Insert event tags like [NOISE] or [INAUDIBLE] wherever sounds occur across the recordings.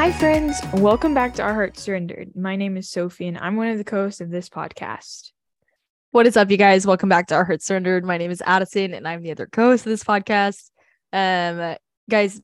Hi, friends. Welcome back to Our Hearts Surrendered. My name is Sophie, and I'm one of the co hosts of this podcast. What is up, you guys? Welcome back to Our Hearts Surrendered. My name is Addison, and I'm the other co-host of this podcast. Um, guys,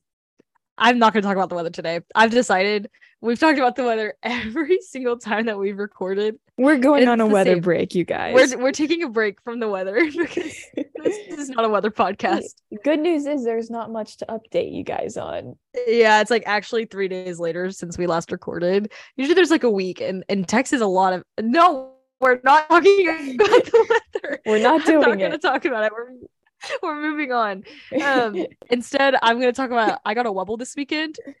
I'm not going to talk about the weather today. I've decided we've talked about the weather [LAUGHS] every single time that we've recorded. We're going It's on a weather same. break, you guys. We're we're taking a break from the weather [LAUGHS] because [LAUGHS] this is not a weather podcast. [LAUGHS] Good news is there's not much to update you guys on. Yeah, it's like actually three days later since we last recorded. Usually there's like a week, and and Texas a lot of no. We're not talking about the weather. [LAUGHS] We're not doing I'm not going to talk about it. We're we're moving on. Um, [LAUGHS] instead, I'm going to talk about. I got a wobble this weekend. what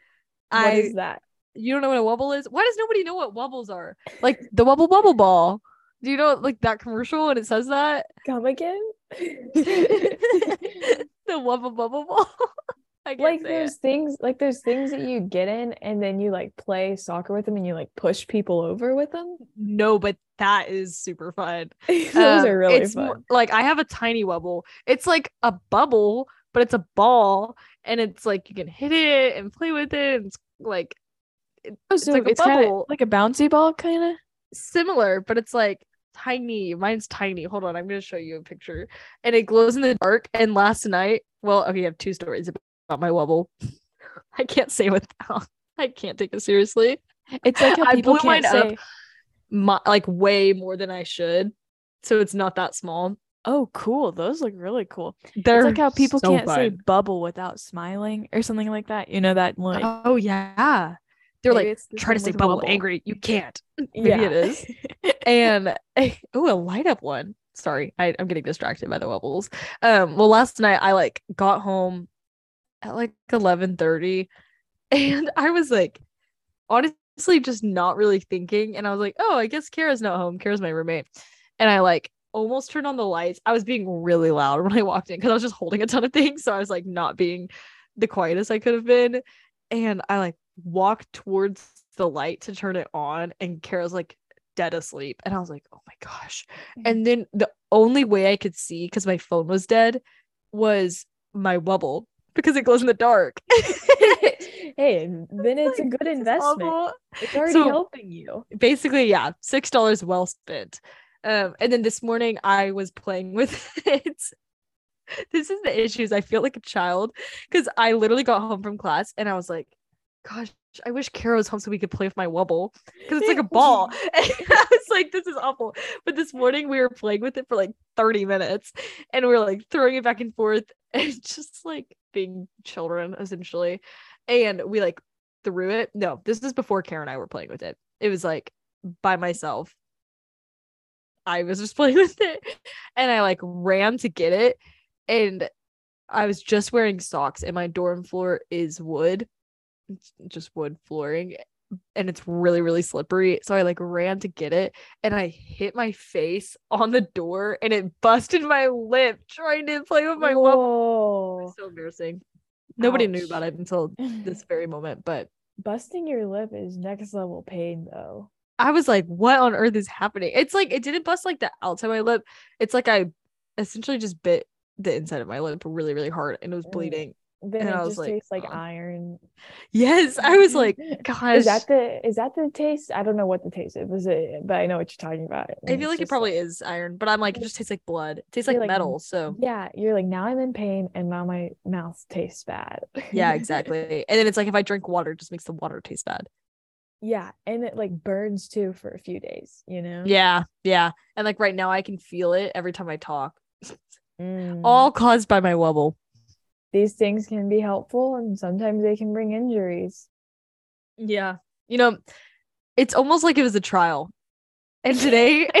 I is that? you don't know what a wobble is? Why does nobody know what wobbles are? Like the wobble bubble ball. Do you know like that commercial when it says that? Come again? [LAUGHS] the wobble bubble ball. [LAUGHS] I like there's it. things like there's things that you get in and then you like play soccer with them and you like push people over with them. No, but that is super fun. [LAUGHS] Those Um, are really it's fun. more- like I have a tiny wobble. It's like a bubble, but it's a ball, and it's like you can hit it and play with it. And it's like it- Oh, it's like a it's kinda bubble. like a bouncy ball, kind of. Similar, but it's like tiny. Mine's tiny. Hold on, I'm gonna show you a picture. And it glows in the dark. And last night, well, okay, I have two stories about my wobble. [LAUGHS] I can't say without. [LAUGHS] I can't take it seriously. It's like how [LAUGHS] I people blew can't up. say, My, like way more than I should. So it's not that small. "Oh, cool! Those look really cool." They're it's like how people so can't say bubble without smiling or something like that. You know that like oh yeah. They're maybe like try to say with bubble angry. You can't. [LAUGHS] Maybe it is. [LAUGHS] and [LAUGHS] oh, a light up one. Sorry, I, I'm getting distracted by the wobbles. Um, well, last night I like got home at like 11:30, and I was like, honestly, just not really thinking. And I was like, oh, I guess Kara's not home. Kara's my roommate, and I like almost turned on the lights. I was being really loud when I walked in because I was just holding a ton of things, so I was like not being the quietest I could have been, and I like walked towards the light to turn it on, and Kara's like dead asleep. And I was like, oh my gosh. And then the only way I could see, because my phone was dead, was my wobble because it glows in the dark. [LAUGHS] hey, then it's a good investment. It's already So- helping you. Basically, yeah, six dollars well spent. Um, and then this morning I was playing with [LAUGHS] it. This is the issues. I feel like a child because I literally got home from class and I was like, gosh, I wish Kara was home so we could play with my wobble because it's like a ball. And [LAUGHS] [LAUGHS] I was like, this is awful. But this morning we were playing with it for like 30 minutes and we were like throwing it back and forth [LAUGHS] and just like being children essentially. And we like threw it. No, this is before Kara and I were playing with it. It was like by myself. I was just playing with it and I like ran to get it and I was just wearing socks and my dorm floor is wood. It's just wood flooring and it's really really slippery. So I like ran to get it and I hit my face on the door and it busted my lip trying to play with my was so embarrassing. Nobody knew about it until this very moment, but Busting your lip is next level pain, though. I was like, what on earth is happening? It's like it didn't bust like the outside of my lip. It's like I essentially just bit the inside of my lip really, really hard and it was bleeding. Then And it just like, tastes like "Oh." iron. Yes, I was like, [LAUGHS] gosh. Is that the is that the taste? I don't know what the taste is, but I know what you're talking about. I feel like it probably is iron, but I'm like, it just tastes like blood. It tastes like, like, metal. So Yeah, you're like now I'm in pain and now my mouth tastes bad. yeah, [LAUGHS] exactly. and then it's like if I drink water, it just makes the water taste bad. yeah, and it like burns too for a few days, you know? Yeah, yeah. And like right now I can feel it every time I talk. [LAUGHS] Mm. All caused by my wobble. These things can be helpful and sometimes they can bring injuries. Yeah. You know, it's almost like it was a trial. And [LAUGHS] today [LAUGHS]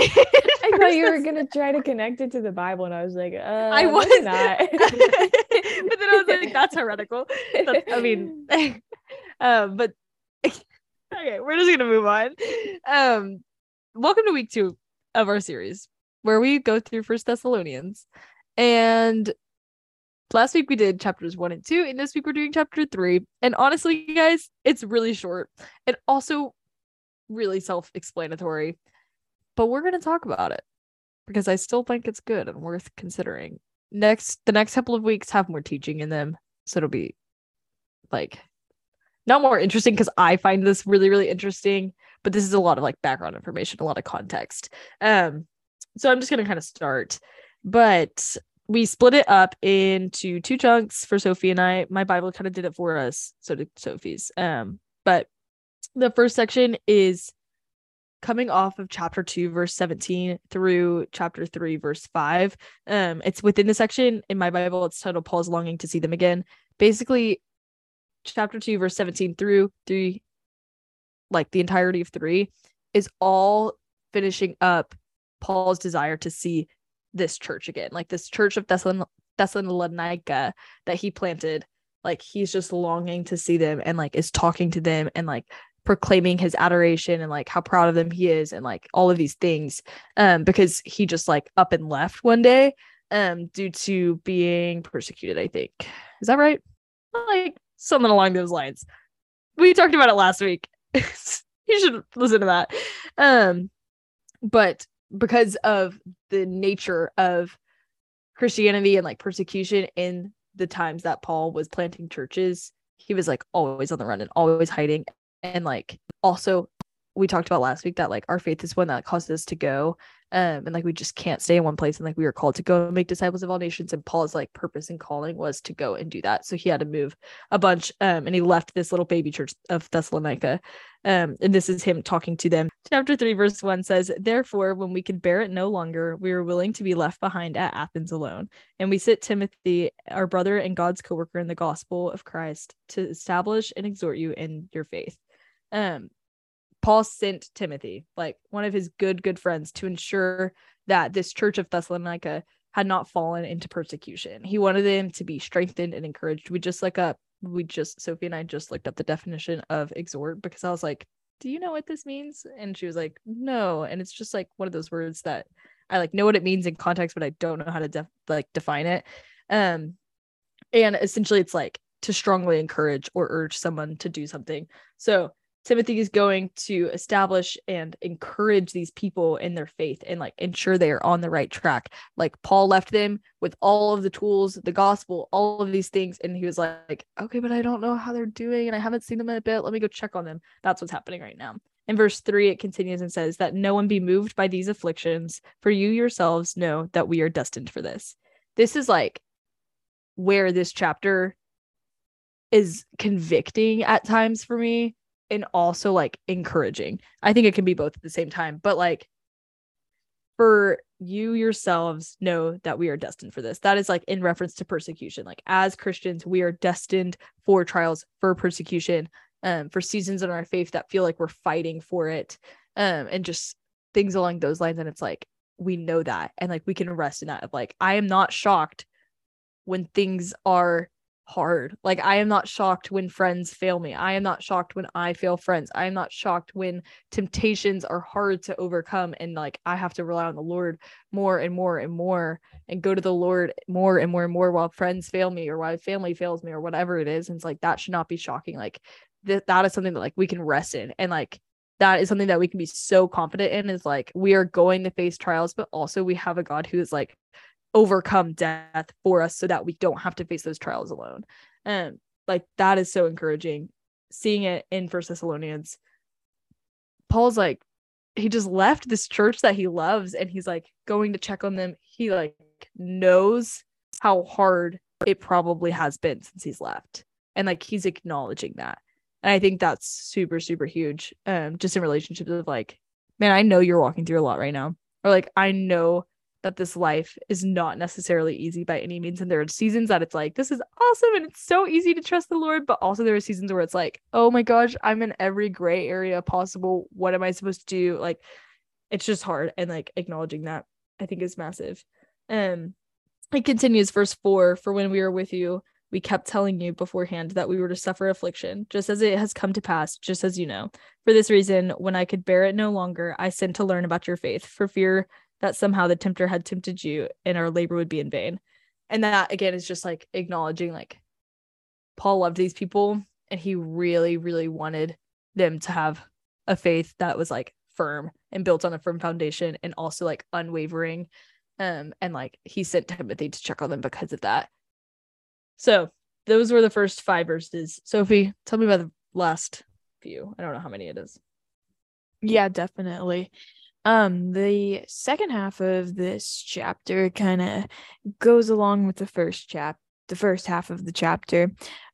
[LAUGHS] I thought you were gonna try to connect it to the Bible, and I was like, uh, I was not. but then I was like, that's heretical. That's, I mean, um, but okay, we're just gonna move on. Um, welcome to week two of our series where we go through First Thessalonians, and last week we did chapters one and two, and this week we're doing chapter three. And honestly, guys, it's really short and also really self-explanatory, but we're gonna talk about it because I still think it's good and worth considering. Next, the next couple of weeks have more teaching in them, so it'll be like not more interesting because I find this really, really interesting, but this is a lot of like background information, a lot of context. Um, so I'm just gonna kind of start, but we split it up into two chunks for Sophie and I. My Bible kind of did it for us, so did Sophie's. Um, but the first section is coming off of chapter 2 verse 17 through chapter 3 verse 5 um it's within the section in my bible it's titled paul's longing to see them again basically chapter 2 verse 17 through 3 like the entirety of 3 is all finishing up paul's desire to see this church again like this church of Thessalon- thessalonica that he planted like he's just longing to see them and like is talking to them and like proclaiming his adoration and like how proud of them he is and like all of these things um because he just like up and left one day um due to being persecuted i think. Is that right? Like something along those lines. We talked about it last week. [LAUGHS] You should listen to that. Um but because of the nature of christianity and like persecution in the times that paul was planting churches he was like always on the run and always hiding. And like also we talked about last week that like our faith is one that causes us to go um and like we just can't stay in one place and like we were called to go make disciples of all nations and paul's like purpose and calling was to go and do that so he had to move a bunch um and he left this little baby church of thessalonica um and this is him talking to them. Chapter 3 verse 1 says therefore when we could bear it no longer we were willing to be left behind at athens alone and we sent timothy our brother and god's co-worker in the gospel of christ to establish and exhort you in your faith. Um Paul sent Timothy, like one of his good good friends to ensure that this church of Thessalonica had not fallen into persecution. He wanted them to be strengthened and encouraged. We just like up we just Sophie and I just looked up the definition of exhort because I was like, "Do you know what this means?" And she was like, "No." And it's just like one of those words that I like know what it means in context, but I don't know how to def- like define it. Um and essentially it's like to strongly encourage or urge someone to do something. So Timothy is going to establish and encourage these people in their faith and like ensure they are on the right track. Like Paul left them with all of the tools, the gospel, all of these things. And he was like, okay, but I don't know how they're doing and I haven't seen them in a bit. Let me go check on them. That's what's happening right now. In verse three, it continues and says that no one be moved by these afflictions, for you yourselves know that we are destined for this. This is like where this chapter is convicting at times for me and also like encouraging. I think it can be both at the same time, but like for you yourselves know that we are destined for this. That is like in reference to persecution. Like as Christians, we are destined for trials, for persecution, um, for seasons in our faith that feel like we're fighting for it, um, and just things along those lines. And it's like we know that, and like we can rest in that. Of like, I am not shocked when things are hard. Like I am not shocked when friends fail me. I am not shocked when I fail friends. I am not shocked when temptations are hard to overcome and like I have to rely on the Lord more and more and more and go to the Lord more and more and more while friends fail me or while family fails me or whatever it is. And it's like that should not be shocking. Like that that is something that like we can rest in and like that is something that we can be so confident in is like we are going to face trials but also we have a God who is like overcome death for us so that we don't have to face those trials alone. And like that is so encouraging. Seeing it in First Thessalonians, Paul's like, he just left this church that he loves and he's like going to check on them. He like knows how hard it probably has been since he's left. And like he's acknowledging that. And I think that's super, super huge. Um, just in relationships of like, man, I know you're walking through a lot right now. Or like I know that this life is not necessarily easy by any means. And there are seasons that it's like, this is awesome and it's so easy to trust the Lord. But also, there are seasons where it's like, oh my gosh, I'm in every gray area possible. What am I supposed to do? Like, it's just hard. And like acknowledging that, I think is massive. Um, it continues, verse four For when we were with you, we kept telling you beforehand that we were to suffer affliction, just as it has come to pass, just as you know. For this reason, when I could bear it no longer, I sent to learn about your faith, for fear that somehow the tempter had tempted you and our labor would be in vain. And that again is just like acknowledging like Paul loved these people and he really, really wanted them to have a faith that was like firm and built on a firm foundation and also like unwavering. Um, and like he sent Timothy to check on them because of that. So those were the first five verses. Sophie, tell me about the last few. I don't know how many it is. Yeah, definitely. Um, the second half of this chapter kind of goes along with the first chap, the first half of the chapter.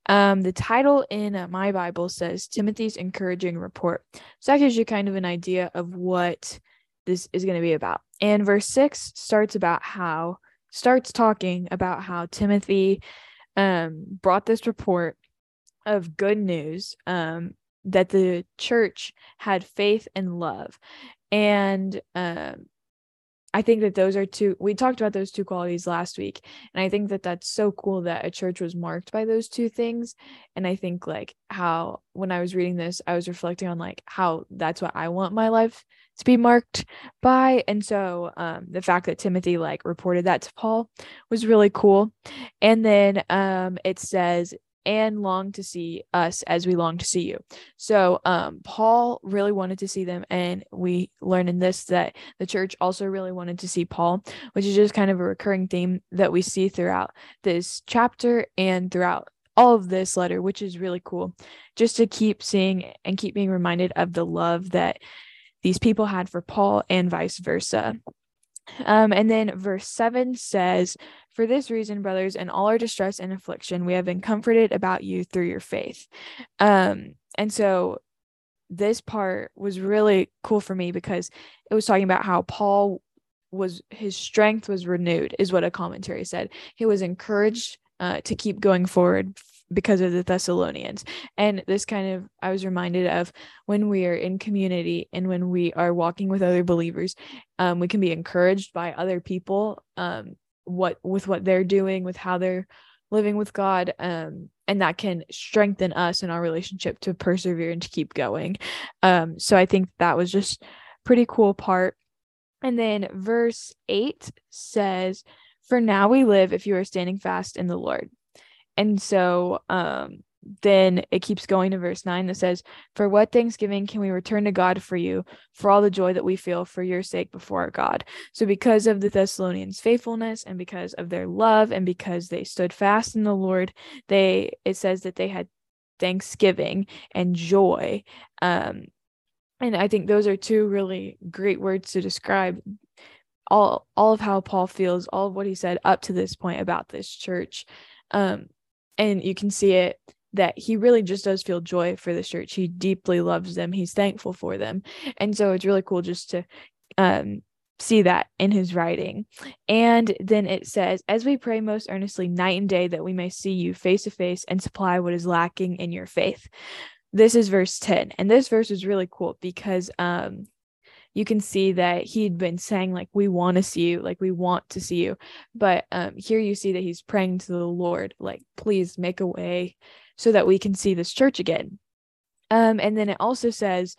Um, the title in uh, my Bible says Timothy's encouraging report. So that gives you kind of an idea of what this is going to be about. And verse six starts about how starts talking about how Timothy um brought this report of good news um that the church had faith and love and um I think that those are two we talked about those two qualities last week and I think that that's so cool that a church was marked by those two things. And I think like how when I was reading this I was reflecting on like how that's what I want my life to be marked by. And so um the fact that Timothy like reported that to Paul was really cool. And then um it says and long to see us as we long to see you. So um Paul really wanted to see them and we learn in this that the church also really wanted to see Paul, which is just kind of a recurring theme that we see throughout this chapter and throughout all of this letter, which is really cool. Just to keep seeing and keep being reminded of the love that these people had for Paul and vice versa. Um, and then verse 7 says, For this reason, brothers, in all our distress and affliction, we have been comforted about you through your faith. Um, and so this part was really cool for me because it was talking about how Paul was his strength was renewed, is what a commentary said. He was encouraged uh, to keep going forward because of the Thessalonians. And this kind of, I was reminded of when we are in community and when we are walking with other believers, um, we can be encouraged by other people, um, what with what they're doing, with how they're living with God, um, and that can strengthen us in our relationship to persevere and to keep going. Um, so I think that was just pretty cool part. And then verse eight says, "For now we live if you are standing fast in the Lord." And so um then it keeps going to verse 9 that says, For what thanksgiving can we return to God for you, for all the joy that we feel for your sake before our God? So, because of the Thessalonians' faithfulness and because of their love and because they stood fast in the Lord, they it says that they had thanksgiving and joy. Um, and I think those are two really great words to describe all all of how Paul feels, all of what he said up to this point about this church. Um, and you can see it that he really just does feel joy for the church. He deeply loves them. He's thankful for them. And so it's really cool just to um, see that in his writing. And then it says, As we pray most earnestly night and day that we may see you face to face and supply what is lacking in your faith. This is verse 10. And this verse is really cool because um, you can see that he'd been saying like we want to see you like we want to see you. But um here you see that he's praying to the lord like please make a way so that we can see this church again. Um and then it also says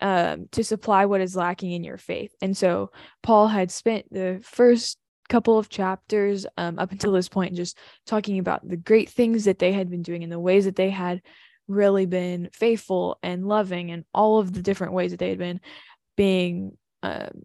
um to supply what is lacking in your faith. And so paul had spent the first couple of chapters um, up until this point just talking about the great things that they had been doing and the ways that they had really been faithful and loving and all of the different ways that they had been being um,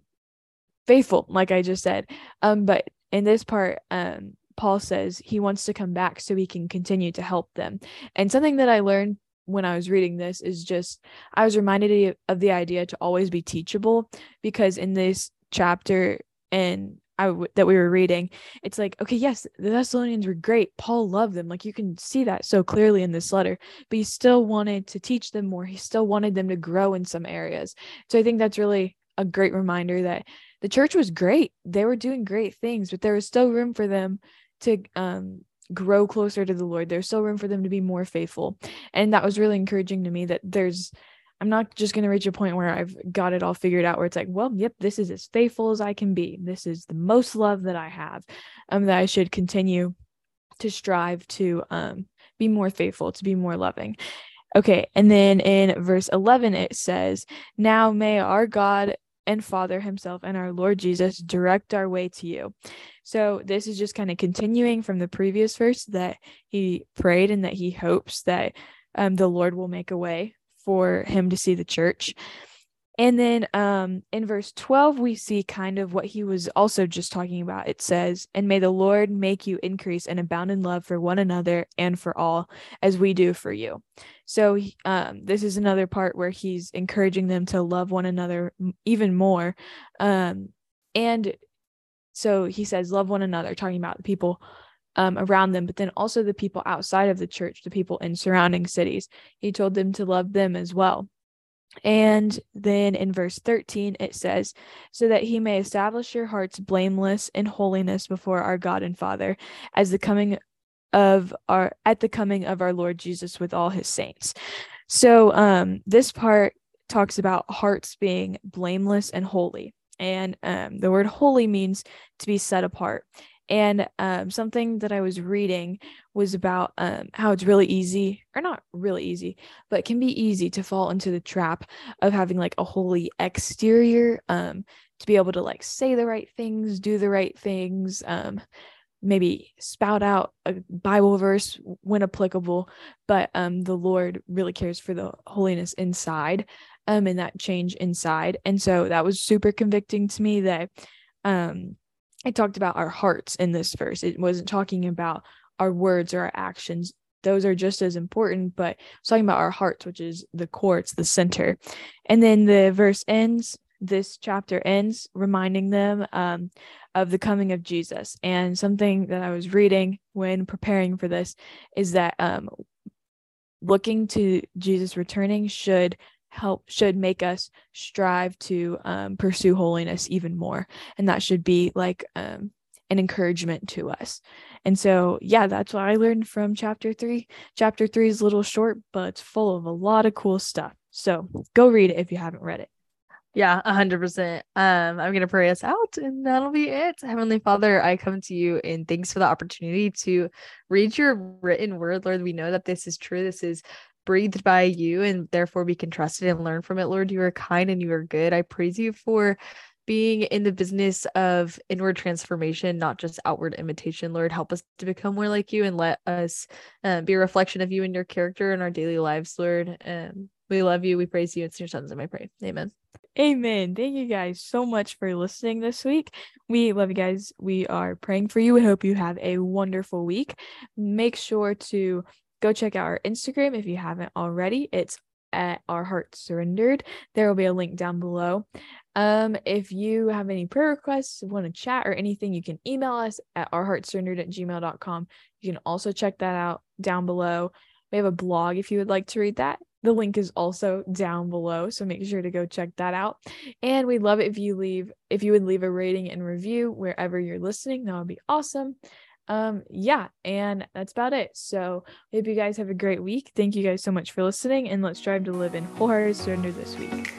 faithful, like I just said. Um, but in this part, um, Paul says he wants to come back so he can continue to help them. And something that I learned when I was reading this is just I was reminded of the idea to always be teachable because in this chapter and I w- that we were reading, it's like okay, yes, the Thessalonians were great. Paul loved them, like you can see that so clearly in this letter. But he still wanted to teach them more. He still wanted them to grow in some areas. So I think that's really a great reminder that the church was great. They were doing great things, but there was still room for them to um grow closer to the Lord. There's still room for them to be more faithful. And that was really encouraging to me that there's I'm not just going to reach a point where I've got it all figured out where it's like, well, yep, this is as faithful as I can be. This is the most love that I have. Um that I should continue to strive to um be more faithful, to be more loving. Okay, and then in verse 11 it says, "Now may our God and Father himself and our Lord Jesus direct our way to you." So this is just kind of continuing from the previous verse that he prayed and that he hopes that um, the Lord will make a way for him to see the church. And then um, in verse 12, we see kind of what he was also just talking about. It says, And may the Lord make you increase and abound in love for one another and for all, as we do for you. So um, this is another part where he's encouraging them to love one another even more. Um, and so he says, Love one another, talking about the people um, around them, but then also the people outside of the church, the people in surrounding cities. He told them to love them as well. And then in verse 13, it says, So that he may establish your hearts blameless in holiness before our God and Father, as the coming of our at the coming of our Lord Jesus with all his saints. So um this part talks about hearts being blameless and holy. And um, the word holy means to be set apart. And um, something that I was reading was about um, how it's really easy, or not really easy, but can be easy to fall into the trap of having like a holy exterior, um, to be able to like say the right things, do the right things, um, maybe spout out a Bible verse when applicable, but um, the Lord really cares for the holiness inside um, and that change inside. And so that was super convicting to me that um, it talked about our hearts in this verse. It wasn't talking about our words or our actions. Those are just as important, but it's talking about our hearts, which is the core, it's the center. And then the verse ends, this chapter ends reminding them um, of the coming of Jesus. And something that I was reading when preparing for this is that um, looking to Jesus returning should help should make us strive to um, pursue holiness even more and that should be like um, an encouragement to us and so yeah that's what i learned from chapter three chapter three is a little short but it's full of a lot of cool stuff so go read it if you haven't read it yeah, a hundred percent. Um, I'm gonna pray us out, and that'll be it. Heavenly Father, I come to you and thanks for the opportunity to read your written word, Lord. We know that this is true. This is breathed by you and therefore we can trust it and learn from it lord you are kind and you are good i praise you for being in the business of inward transformation not just outward imitation lord help us to become more like you and let us um, be a reflection of you and your character in our daily lives lord um, we love you we praise you it's your sons and i pray amen Amen. Thank you guys so much for listening this week. We love you guys. We are praying for you. We hope you have a wonderful week. Make sure to go check out our Instagram if you haven't already. It's at our hearts surrendered. There will be a link down below. Um, if you have any prayer requests, want to chat or anything, you can email us at ourheartssurrendered at gmail.com. You can also check that out down below. We have a blog if you would like to read that. The link is also down below, so make sure to go check that out. And we'd love it if you leave if you would leave a rating and review wherever you're listening. That would be awesome um yeah and that's about it. So hope you guys have a great week. Thank you guys so much for listening and let's strive to live in wholehearted surrender this week